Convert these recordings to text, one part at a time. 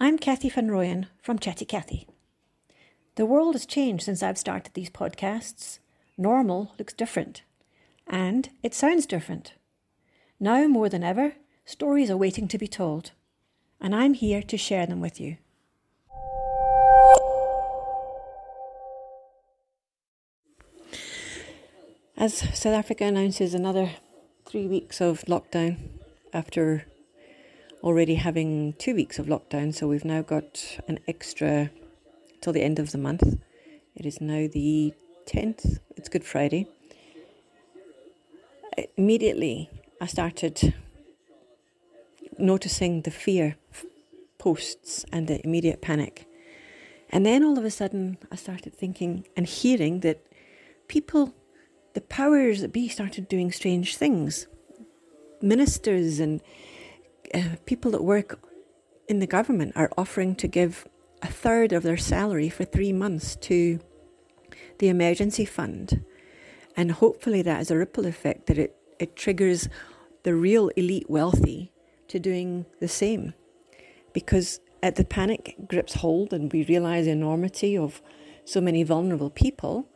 I'm Kathy Van Rooyen from Chatty Kathy. The world has changed since I've started these podcasts. Normal looks different, and it sounds different. Now more than ever, stories are waiting to be told, and I'm here to share them with you. As South Africa announces another three weeks of lockdown after already having two weeks of lockdown, so we've now got an extra till the end of the month. It is now the 10th, it's Good Friday. Immediately, I started noticing the fear posts and the immediate panic. And then all of a sudden, I started thinking and hearing that people the powers that be started doing strange things. Ministers and uh, people that work in the government are offering to give a third of their salary for three months to the emergency fund. And hopefully, that has a ripple effect that it, it triggers the real elite wealthy to doing the same. Because at the panic grips hold and we realize the enormity of so many vulnerable people,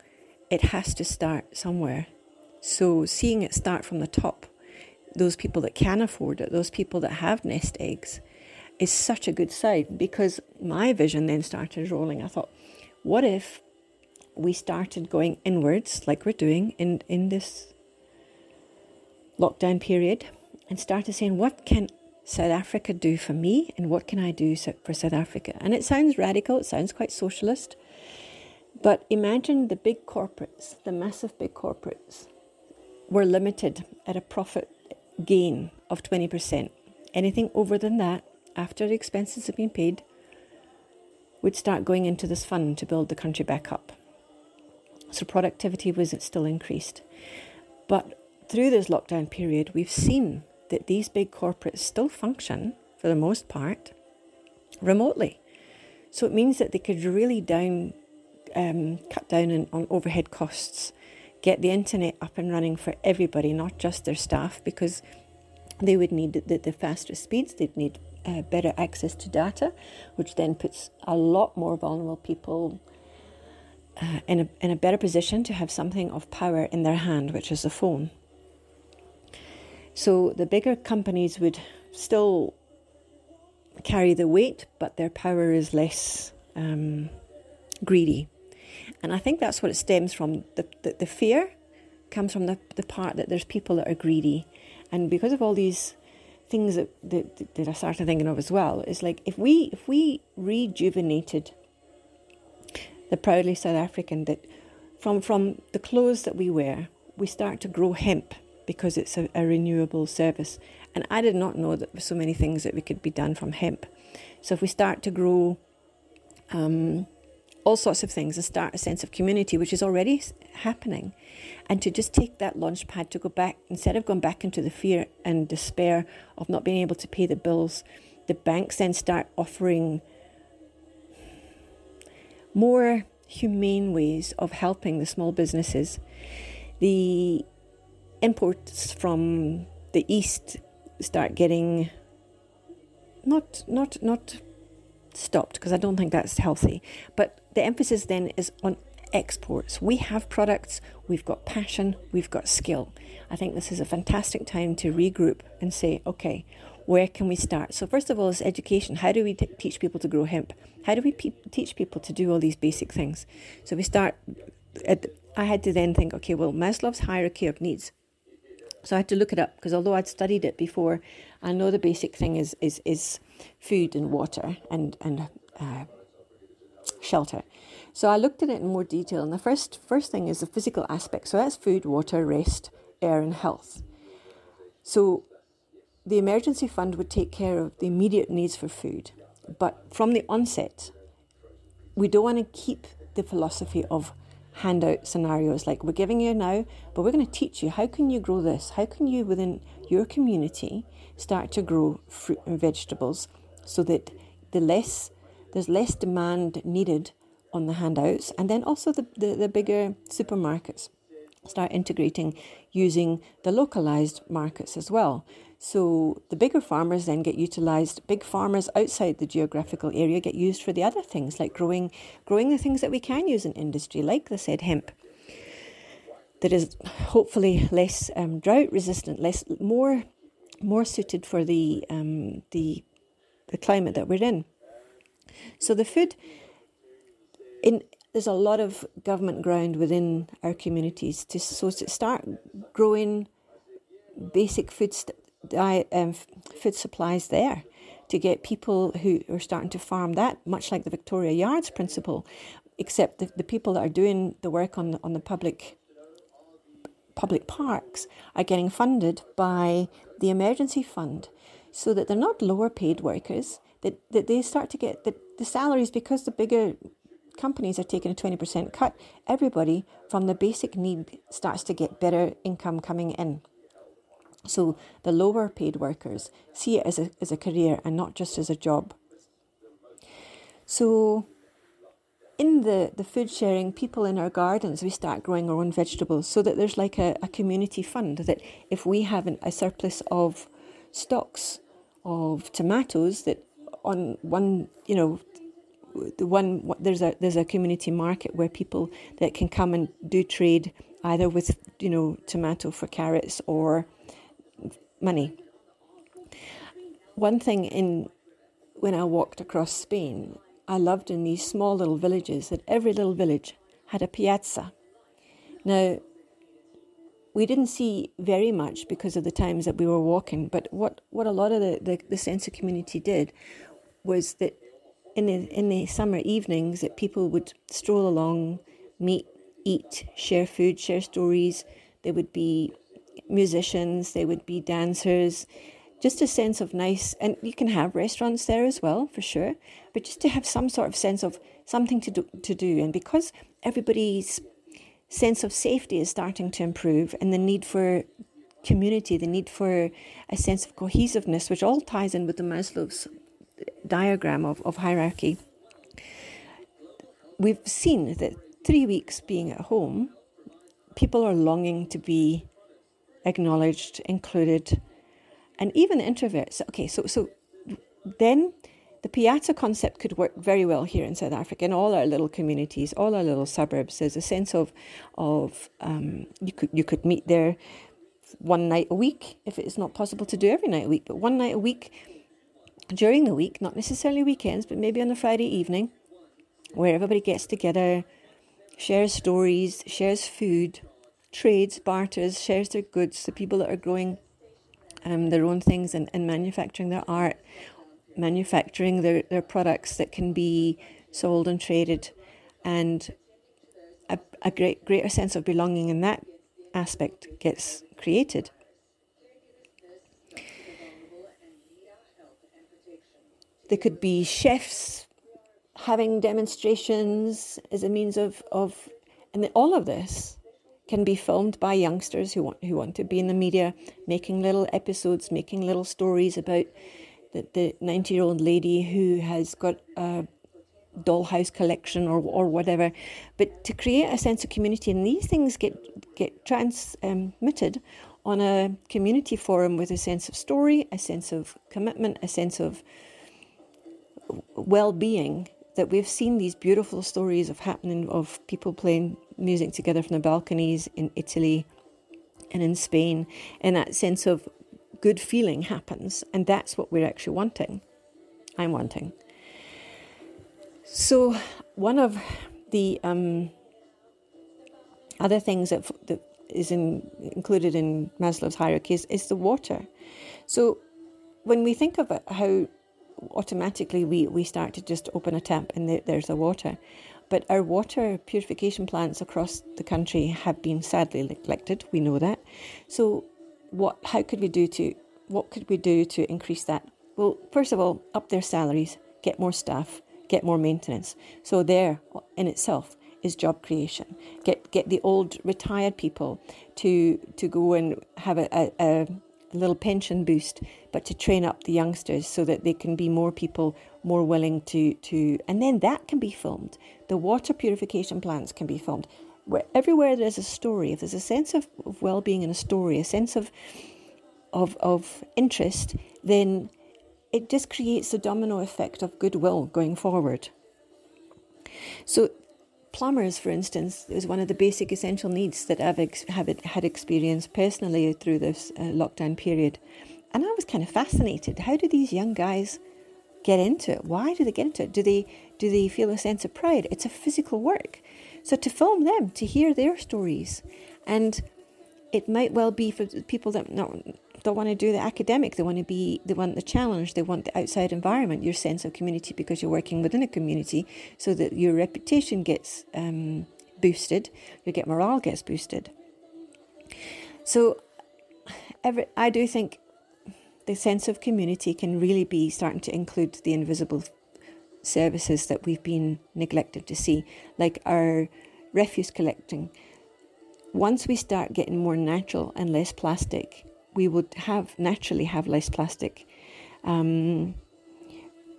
it has to start somewhere. So seeing it start from the top, those people that can afford it, those people that have nest eggs, is such a good sign because my vision then started rolling. I thought, what if we started going inwards like we're doing in, in this lockdown period and started saying, what can South Africa do for me and what can I do for South Africa? And it sounds radical, it sounds quite socialist, but imagine the big corporates, the massive big corporates, were limited at a profit gain of 20%. Anything over than that, after the expenses have been paid, would start going into this fund to build the country back up. So productivity was still increased. But through this lockdown period, we've seen that these big corporates still function, for the most part, remotely. So it means that they could really down um, cut down on, on overhead costs, get the internet up and running for everybody, not just their staff, because they would need the, the faster speeds, they'd need uh, better access to data, which then puts a lot more vulnerable people uh, in, a, in a better position to have something of power in their hand, which is the phone. So the bigger companies would still carry the weight, but their power is less um, greedy. And I think that's what it stems from. The, the, the fear comes from the, the part that there's people that are greedy. And because of all these things that, that, that I started thinking of as well, is like if we if we rejuvenated the proudly South African that from from the clothes that we wear, we start to grow hemp because it's a, a renewable service. And I did not know that there were so many things that we could be done from hemp. So if we start to grow um, all sorts of things and start a sense of community, which is already happening. And to just take that launch pad to go back, instead of going back into the fear and despair of not being able to pay the bills, the banks then start offering more humane ways of helping the small businesses. The imports from the east start getting not not not stopped because I don't think that's healthy. But the emphasis then is on exports. We have products, we've got passion, we've got skill. I think this is a fantastic time to regroup and say, okay, where can we start? So, first of all, is education. How do we t- teach people to grow hemp? How do we pe- teach people to do all these basic things? So, we start. At, I had to then think, okay, well, Maslow's hierarchy of needs. So I had to look it up because although I'd studied it before, I know the basic thing is is is food and water and and uh, shelter. So I looked at it in more detail, and the first first thing is the physical aspect. So that's food, water, rest, air, and health. So the emergency fund would take care of the immediate needs for food, but from the onset, we don't want to keep the philosophy of handout scenarios like we're giving you now, but we're going to teach you how can you grow this? How can you within your community start to grow fruit and vegetables so that the less there's less demand needed on the handouts and then also the, the, the bigger supermarkets start integrating using the localized markets as well. So the bigger farmers then get utilised. Big farmers outside the geographical area get used for the other things, like growing growing the things that we can use in industry, like the said hemp. That is hopefully less um, drought resistant, less more more suited for the um, the the climate that we're in. So the food in there's a lot of government ground within our communities to start growing basic food st- diet, um, food supplies there to get people who are starting to farm that much like the Victoria Yards principle except the, the people that are doing the work on the, on the public public parks are getting funded by the emergency fund so that they're not lower paid workers that, that they start to get the, the salaries because the bigger companies are taking a 20% cut, everybody from the basic need starts to get better income coming in. So the lower paid workers see it as a, as a career and not just as a job. So in the, the food sharing, people in our gardens, we start growing our own vegetables so that there's like a, a community fund that if we have an, a surplus of stocks of tomatoes that on one, you know, the one there's a there's a community market where people that can come and do trade either with you know tomato for carrots or money. One thing in when I walked across Spain, I loved in these small little villages that every little village had a piazza. Now, we didn't see very much because of the times that we were walking, but what, what a lot of the, the, the sense of community did was that in the in the summer evenings that people would stroll along, meet, eat, share food, share stories. There would be musicians, there would be dancers, just a sense of nice. And you can have restaurants there as well, for sure. But just to have some sort of sense of something to do, to do, and because everybody's sense of safety is starting to improve, and the need for community, the need for a sense of cohesiveness, which all ties in with the Maslow's diagram of, of hierarchy, we've seen that three weeks being at home, people are longing to be acknowledged, included, and even introverts. Okay, so so then the piazza concept could work very well here in South Africa in all our little communities, all our little suburbs. There's a sense of of um, you could you could meet there one night a week if it's not possible to do every night a week, but one night a week during the week, not necessarily weekends, but maybe on a Friday evening, where everybody gets together, shares stories, shares food, trades, barters, shares their goods, the people that are growing um, their own things and, and manufacturing their art, manufacturing their, their products that can be sold and traded, and a, a great greater sense of belonging in that aspect gets created. There could be chefs having demonstrations as a means of, of and all of this can be filmed by youngsters who want who want to be in the media, making little episodes, making little stories about the, the 90 year old lady who has got a dollhouse collection or or whatever. But to create a sense of community, and these things get get transmitted on a community forum with a sense of story, a sense of commitment, a sense of well-being that we've seen these beautiful stories of happening of people playing music together from the balconies in Italy and in Spain, and that sense of good feeling happens, and that's what we're actually wanting. I'm wanting. So, one of the um, other things that, that is in, included in Maslow's hierarchy is, is the water. So, when we think of it, how automatically we, we start to just open a tap and there, there's the water. But our water purification plants across the country have been sadly neglected. We know that. So, what? How could we do to? What could we do to increase that? Well, first of all, up their salaries, get more staff, get more maintenance. So there, in itself, is job creation. Get get the old retired people to to go and have a, a, a little pension boost, but to train up the youngsters so that they can be more people more willing to to and then that can be filmed. The water purification plants can be filmed. Where everywhere there's a story, if there's a sense of, of well being in a story, a sense of of, of interest, then it just creates a domino effect of goodwill going forward. So, plumbers, for instance, is one of the basic essential needs that I've ex- have had experienced personally through this uh, lockdown period. And I was kind of fascinated. How do these young guys get into it? Why do they get into it? Do they do they feel a sense of pride? It's a physical work. So to film them, to hear their stories, and it might well be for people that not, don't want to do the academic. They want to be, they want the challenge. They want the outside environment, your sense of community, because you're working within a community, so that your reputation gets um, boosted, your get morale gets boosted. So, every, I do think the sense of community can really be starting to include the invisible services that we've been neglected to see, like our refuse collecting. Once we start getting more natural and less plastic, we would have naturally have less plastic um,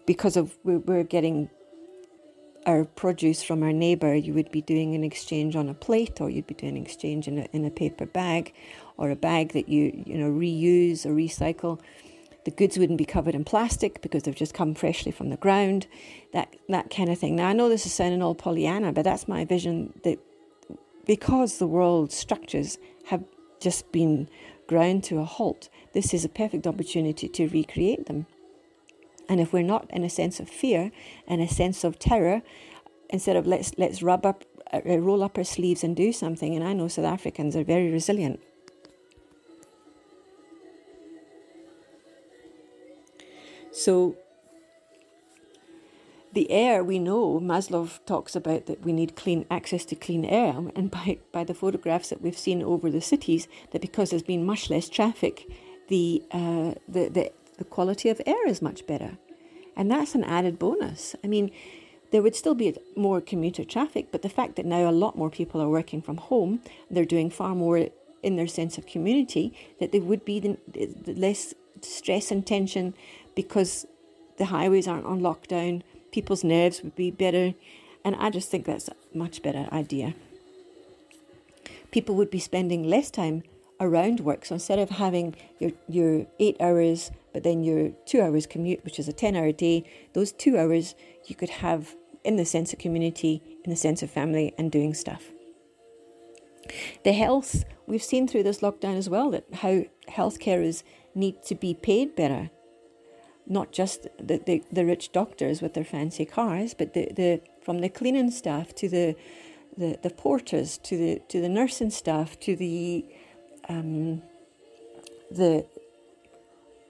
because of we're getting our produce from our neighbour. You would be doing an exchange on a plate, or you'd be doing an exchange in a, in a paper bag, or a bag that you you know reuse or recycle. The goods wouldn't be covered in plastic because they've just come freshly from the ground, that that kind of thing. Now I know this is sounding all Pollyanna, but that's my vision that because the world structures have just been ground to a halt, this is a perfect opportunity to recreate them. And if we're not in a sense of fear and a sense of terror, instead of let's let's rub up, uh, roll up our sleeves and do something, and I know South Africans are very resilient. So the air we know maslow talks about that we need clean access to clean air. And by, by the photographs that we've seen over the cities that because there's been much less traffic the, uh, the, the, the quality of air is much better. And that's an added bonus. I mean there would still be more commuter traffic but the fact that now a lot more people are working from home they're doing far more in their sense of community that there would be the, the less stress and tension because the highways aren't on lockdown people's nerves would be better. And I just think that's a much better idea. People would be spending less time around work. So instead of having your, your eight hours, but then your two hours commute, which is a 10 hour day, those two hours you could have in the sense of community, in the sense of family, and doing stuff. The health, we've seen through this lockdown as well that how health carers need to be paid better not just the, the, the rich doctors with their fancy cars, but the, the from the cleaning staff to the, the, the porters to the to the nursing staff to the um, the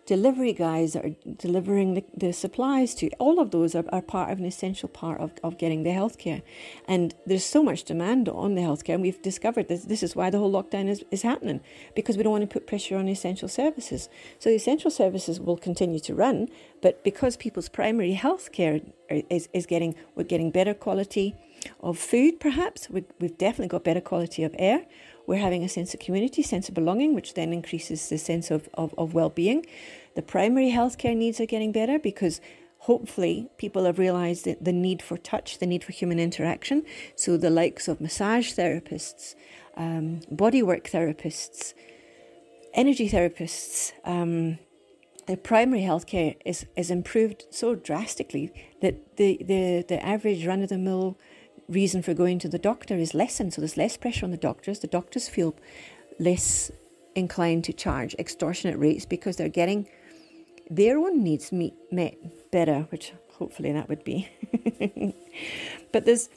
delivery guys that are delivering the, the supplies to all of those are, are part of an essential part of, of getting the healthcare. And there's so much demand on the healthcare and we've discovered this this is why the whole lockdown is, is happening because we don't want to put pressure on essential services. So the essential services will continue to run but because people's primary healthcare is, is getting we're getting better quality of food perhaps we, we've definitely got better quality of air we're having a sense of community, sense of belonging, which then increases the sense of, of, of well being. The primary healthcare needs are getting better because hopefully people have realized that the need for touch, the need for human interaction. So the likes of massage therapists, um, bodywork therapists, energy therapists, um, the primary healthcare is, is improved so drastically that the, the, the average run of the mill reason for going to the doctor is lessened. So there's less pressure on the doctors. The doctors feel less inclined to charge extortionate rates because they're getting their own needs meet, met better, which hopefully that would be. but there's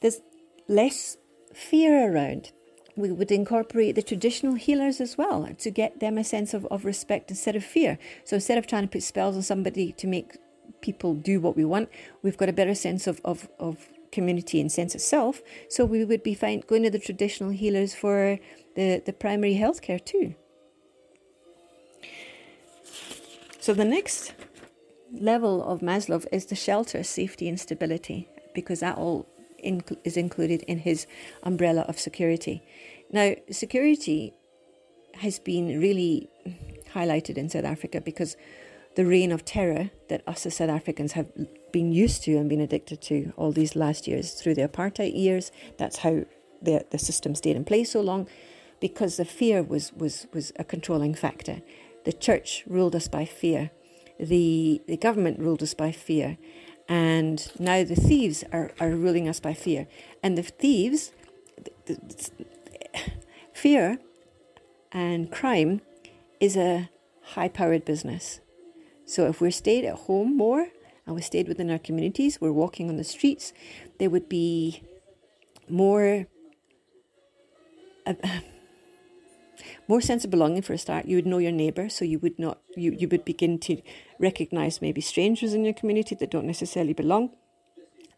there's less fear around. We would incorporate the traditional healers as well to get them a sense of, of respect instead of fear. So instead of trying to put spells on somebody to make people do what we want, we've got a better sense of, of, of community and sense of self. So we would be fine going to the traditional healers for the, the primary healthcare too. So the next level of Maslow is the shelter, safety, and stability, because that all is included in his umbrella of security. Now, security has been really highlighted in South Africa because the reign of terror that us as South Africans have been used to and been addicted to all these last years through the apartheid years. That's how the, the system stayed in place so long because the fear was, was, was a controlling factor. The church ruled us by fear. The, the government ruled us by fear. And now the thieves are, are ruling us by fear. And the thieves, the, the, fear and crime is a high powered business. So if we're stayed at home more and we stayed within our communities, we're walking on the streets, there would be more. Uh, more sense of belonging for a start. You would know your neighbour, so you would not you, you would begin to recognise maybe strangers in your community that don't necessarily belong.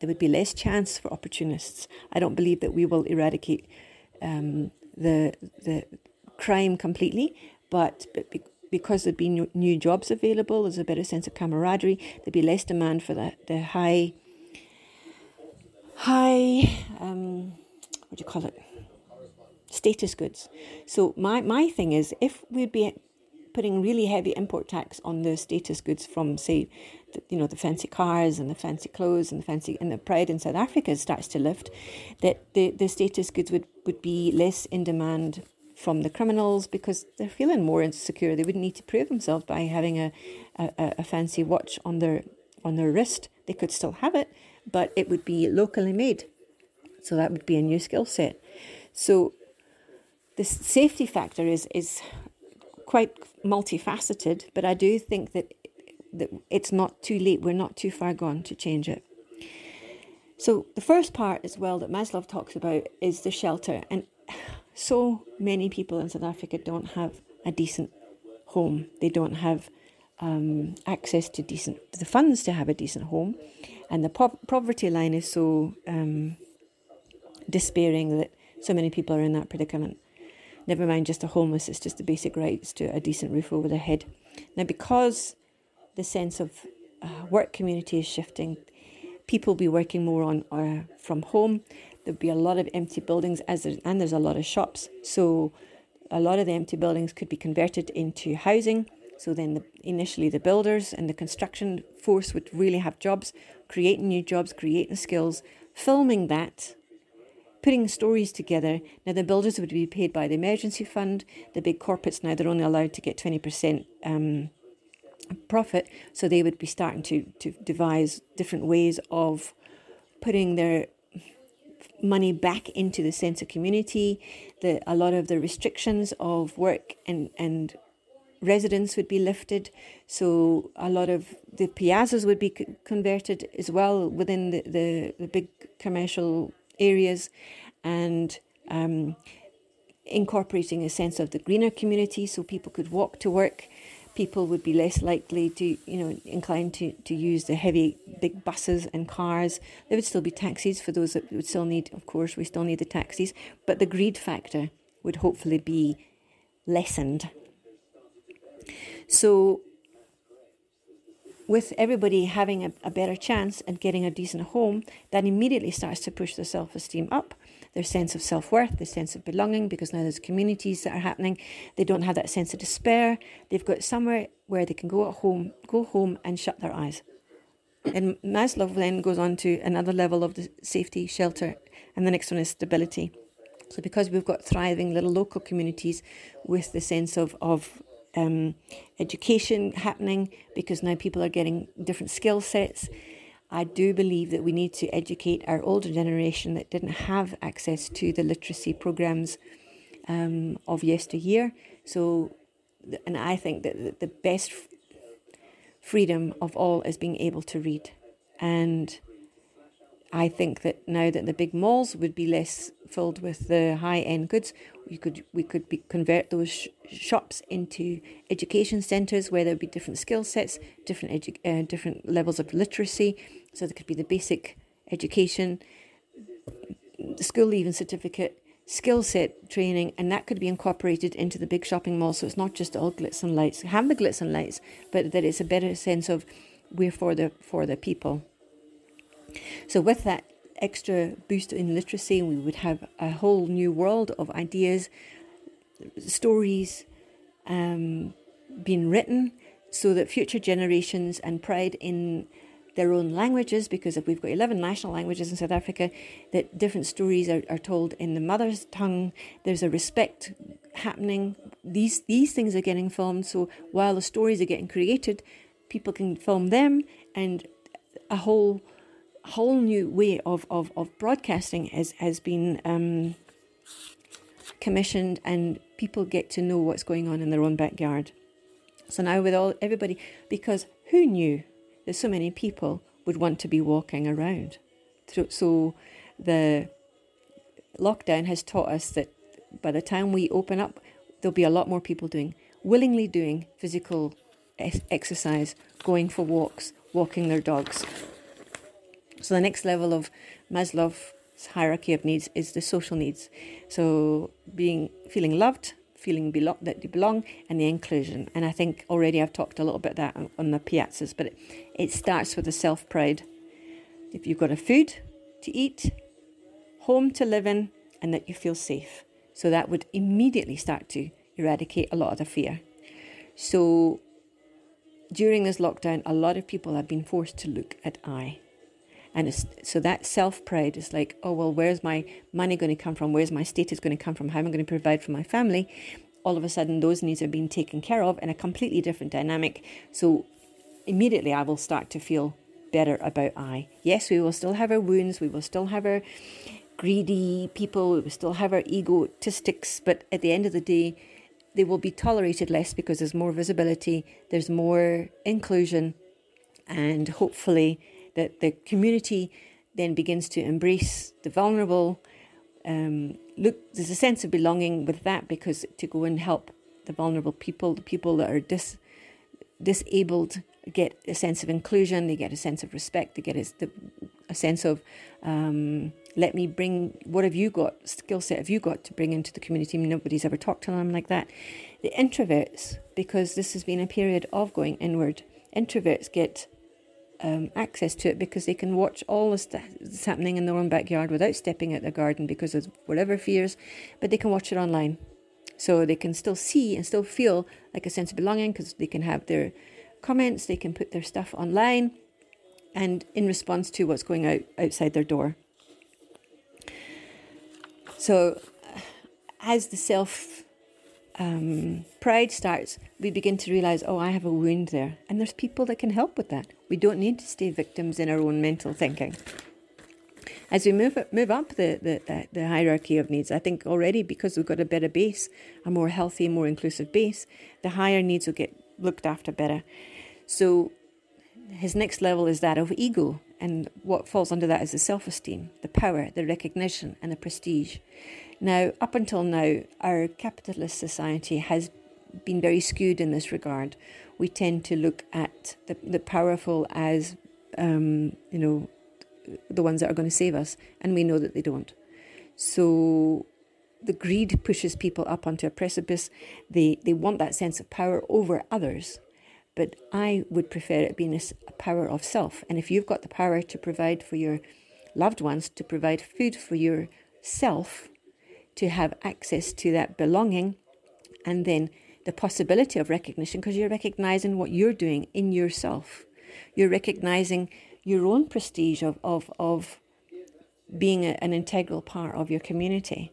There would be less chance for opportunists. I don't believe that we will eradicate um, the the crime completely, but, but because there'd be new jobs available, there's a better sense of camaraderie. There'd be less demand for the the high high um, what do you call it status goods. So my, my thing is if we'd be putting really heavy import tax on the status goods from say the, you know the fancy cars and the fancy clothes and the fancy and the pride in South Africa starts to lift that the, the status goods would, would be less in demand from the criminals because they're feeling more insecure. They wouldn't need to prove themselves by having a, a, a fancy watch on their on their wrist. They could still have it, but it would be locally made. So that would be a new skill set. So the safety factor is is quite multifaceted, but I do think that that it's not too late. We're not too far gone to change it. So the first part as well that Maslow talks about is the shelter, and so many people in South Africa don't have a decent home. They don't have um, access to decent the funds to have a decent home, and the po- poverty line is so um, despairing that so many people are in that predicament never mind just a homeless, it's just the basic rights to a decent roof over their head. Now, because the sense of uh, work community is shifting, people will be working more on uh, from home. There'll be a lot of empty buildings, as there, and there's a lot of shops. So, a lot of the empty buildings could be converted into housing. So then, the, initially, the builders and the construction force would really have jobs, creating new jobs, creating skills, filming that putting stories together. Now, the builders would be paid by the emergency fund. The big corporates now they're only allowed to get twenty percent um, profit, so they would be starting to to devise different ways of putting their money back into the sense of community. The a lot of the restrictions of work and and residents would be lifted. So a lot of the piazzas would be converted as well within the, the, the big commercial areas and um, incorporating a sense of the greener community so people could walk to work. People would be less likely to, you know, inclined to, to use the heavy big buses and cars. There would still be taxis for those that would still need, of course, we still need the taxis, but the greed factor would hopefully be lessened. So with everybody having a, a better chance and getting a decent home, that immediately starts to push the self esteem up, their sense of self worth, their sense of belonging, because now there's communities that are happening. They don't have that sense of despair. They've got somewhere where they can go at home, go home and shut their eyes. And Maslow then goes on to another level of the safety, shelter, and the next one is stability. So because we've got thriving little local communities with the sense of, of um, education happening because now people are getting different skill sets. I do believe that we need to educate our older generation that didn't have access to the literacy programs um, of yesteryear. So, and I think that the best freedom of all is being able to read. And I think that now that the big malls would be less filled with the high end goods, we could we could be, convert those sh- shops into education centres where there'd be different skill sets, different edu- uh, different levels of literacy. So there could be the basic education, school leaving certificate, skill set training, and that could be incorporated into the big shopping mall. So it's not just all glitz and lights. Have the glitz and lights, but that it's a better sense of we're for the for the people. So, with that extra boost in literacy, we would have a whole new world of ideas, stories um, being written so that future generations and pride in their own languages, because if we've got 11 national languages in South Africa, that different stories are, are told in the mother's tongue. There's a respect happening these these things are getting filmed. So while the stories are getting created, people can film them, and a whole whole new way of of, of broadcasting has has been um, commissioned, and people get to know what's going on in their own backyard. So now with all everybody, because who knew that so many people would want to be walking around? So the lockdown has taught us that by the time we open up, there'll be a lot more people doing, willingly doing physical exercise, going for walks, walking their dogs. So the next level of Maslow's hierarchy of needs is the social needs. So being feeling loved, feeling belo- that you belong, and the inclusion. And I think already I've talked a little bit that on, on the piazzas, but it, it starts with the self pride. If you've got a food to eat, home to live in, and that you feel safe. So that would immediately start to eradicate a lot of the fear. So during this lockdown, a lot of people have been forced to look at I. And so that self pride is like, oh, well, where's my money going to come from? Where's my status going to come from? How am I going to provide for my family? All of a sudden, those needs are being taken care of in a completely different dynamic. So immediately, I will start to feel better about I. Yes, we will still have our wounds, we will still have our greedy people, we will still have our egotistics, but at the end of the day, they will be tolerated less because there's more visibility, there's more inclusion, and hopefully that the community then begins to embrace the vulnerable. Um, look, there's a sense of belonging with that because to go and help the vulnerable people, the people that are dis, disabled, get a sense of inclusion, they get a sense of respect, they get a, a sense of um, let me bring what have you got skill set have you got to bring into the community nobody's ever talked to them like that the introverts because this has been a period of going inward introverts get um, access to it because they can watch all stuff that's happening in their own backyard without stepping out their garden because of whatever fears but they can watch it online so they can still see and still feel like a sense of belonging because they can have their comments they can put their stuff online and in response to what's going out outside their door. So, as the self um, pride starts, we begin to realize, oh, I have a wound there. And there's people that can help with that. We don't need to stay victims in our own mental thinking. As we move, move up the, the, the hierarchy of needs, I think already because we've got a better base, a more healthy, more inclusive base, the higher needs will get looked after better. So his next level is that of ego, and what falls under that is the self esteem, the power, the recognition, and the prestige. Now, up until now, our capitalist society has been very skewed in this regard. We tend to look at the, the powerful as, um, you know, the ones that are going to save us, and we know that they don't. So the greed pushes people up onto a precipice. They, they want that sense of power over others but I would prefer it being a power of self. And if you've got the power to provide for your loved ones, to provide food for yourself, to have access to that belonging, and then the possibility of recognition, because you're recognizing what you're doing in yourself. You're recognizing your own prestige of, of, of being a, an integral part of your community.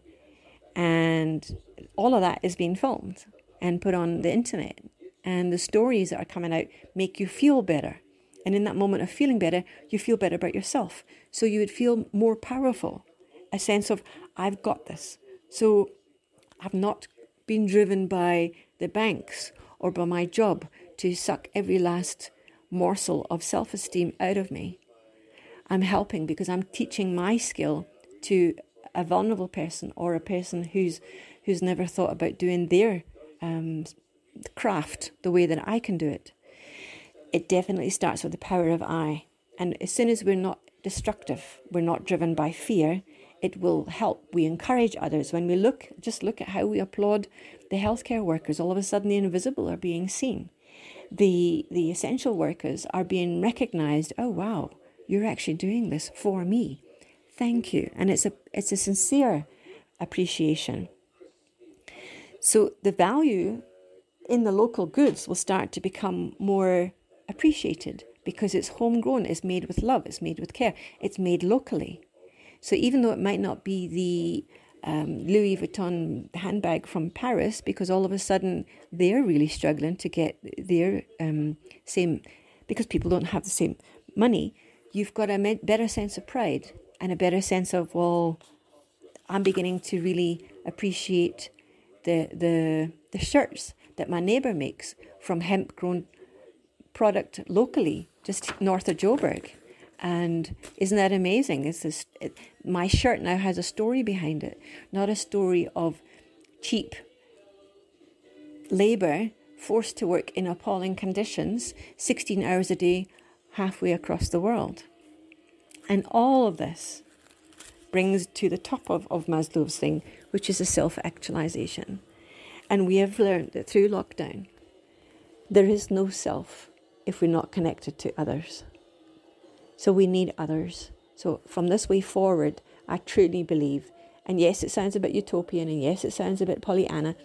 And all of that is being filmed and put on the internet and the stories that are coming out make you feel better. And in that moment of feeling better, you feel better about yourself. So you would feel more powerful, a sense of, I've got this. So I've not been driven by the banks or by my job to suck every last morsel of self esteem out of me. I'm helping because I'm teaching my skill to a vulnerable person or a person who's who's never thought about doing their um, craft the way that I can do it. It definitely starts with the power of I. And as soon as we're not destructive, we're not driven by fear, it will help. We encourage others. When we look, just look at how we applaud the healthcare workers. All of a sudden, the invisible are being seen. The, the essential workers are being recognized. Oh, wow, you're actually doing this for me. Thank you. And it's a, it's a sincere appreciation. So the value in the local goods will start to become more appreciated because it's homegrown, it's made with love, it's made with care, it's made locally. So even though it might not be the um, Louis Vuitton handbag from Paris because all of a sudden they're really struggling to get their um, same, because people don't have the same money, you've got a better sense of pride and a better sense of, well, I'm beginning to really appreciate the, the, the shirts that my neighbour makes from hemp grown product locally, just north of Joburg. And isn't that amazing? This, it, my shirt now has a story behind it, not a story of cheap labour forced to work in appalling conditions, 16 hours a day, halfway across the world. And all of this brings to the top of, of Maslow's thing, which is a self actualization. And we have learned that through lockdown, there is no self if we're not connected to others. So we need others. So from this way forward, I truly believe, and yes, it sounds a bit utopian, and yes, it sounds a bit Pollyanna,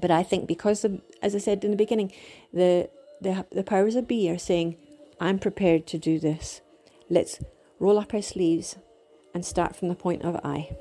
but I think because as I said in the beginning, the the, the powers of be are saying, I'm prepared to do this. Let's roll up our sleeves and start from the point of I.